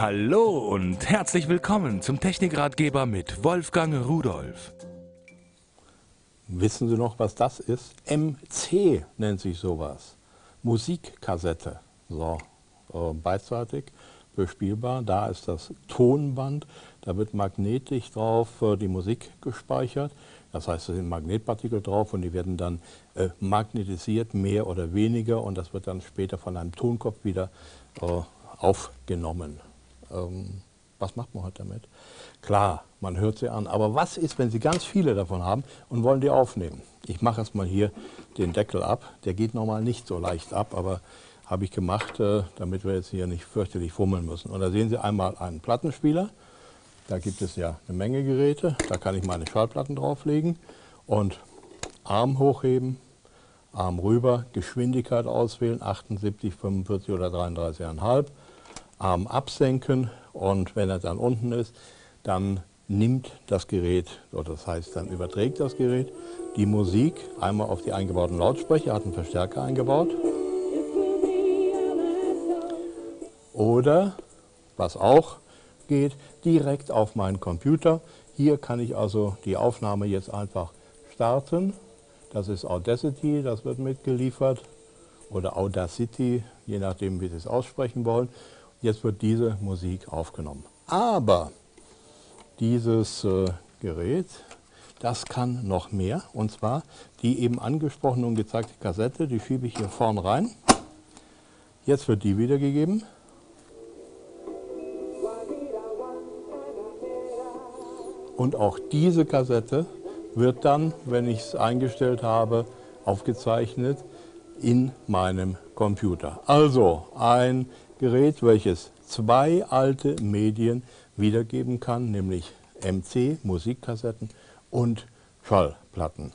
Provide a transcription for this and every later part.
Hallo und herzlich willkommen zum Technikratgeber mit Wolfgang Rudolf. Wissen Sie noch, was das ist? MC nennt sich sowas. Musikkassette. So, äh, beidseitig bespielbar. Da ist das Tonband. Da wird magnetisch drauf äh, die Musik gespeichert. Das heißt, es sind Magnetpartikel drauf und die werden dann äh, magnetisiert, mehr oder weniger. Und das wird dann später von einem Tonkopf wieder äh, aufgenommen. Ähm, was macht man heute damit? Klar, man hört sie an, aber was ist, wenn Sie ganz viele davon haben und wollen die aufnehmen? Ich mache erstmal hier den Deckel ab. Der geht normal nicht so leicht ab, aber habe ich gemacht, äh, damit wir jetzt hier nicht fürchterlich fummeln müssen. Und da sehen Sie einmal einen Plattenspieler. Da gibt es ja eine Menge Geräte. Da kann ich meine Schallplatten drauflegen und Arm hochheben, Arm rüber, Geschwindigkeit auswählen, 78, 45 oder 33,5. Arm absenken und wenn er dann unten ist, dann nimmt das Gerät, oder das heißt, dann überträgt das Gerät die Musik einmal auf die eingebauten Lautsprecher, hat einen Verstärker eingebaut. Oder, was auch geht, direkt auf meinen Computer. Hier kann ich also die Aufnahme jetzt einfach starten. Das ist Audacity, das wird mitgeliefert. Oder Audacity, je nachdem, wie Sie es aussprechen wollen. Jetzt wird diese Musik aufgenommen. Aber dieses äh, Gerät, das kann noch mehr. Und zwar die eben angesprochene und gezeigte Kassette, die schiebe ich hier vorne rein. Jetzt wird die wiedergegeben. Und auch diese Kassette wird dann, wenn ich es eingestellt habe, aufgezeichnet in meinem Computer. Also ein Gerät, welches zwei alte Medien wiedergeben kann, nämlich MC, Musikkassetten und Schallplatten.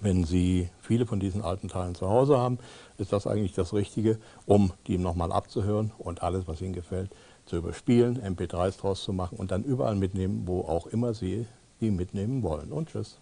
Wenn Sie viele von diesen alten Teilen zu Hause haben, ist das eigentlich das Richtige, um die nochmal abzuhören und alles, was Ihnen gefällt, zu überspielen, MP3s draus zu machen und dann überall mitnehmen, wo auch immer Sie die mitnehmen wollen. Und tschüss.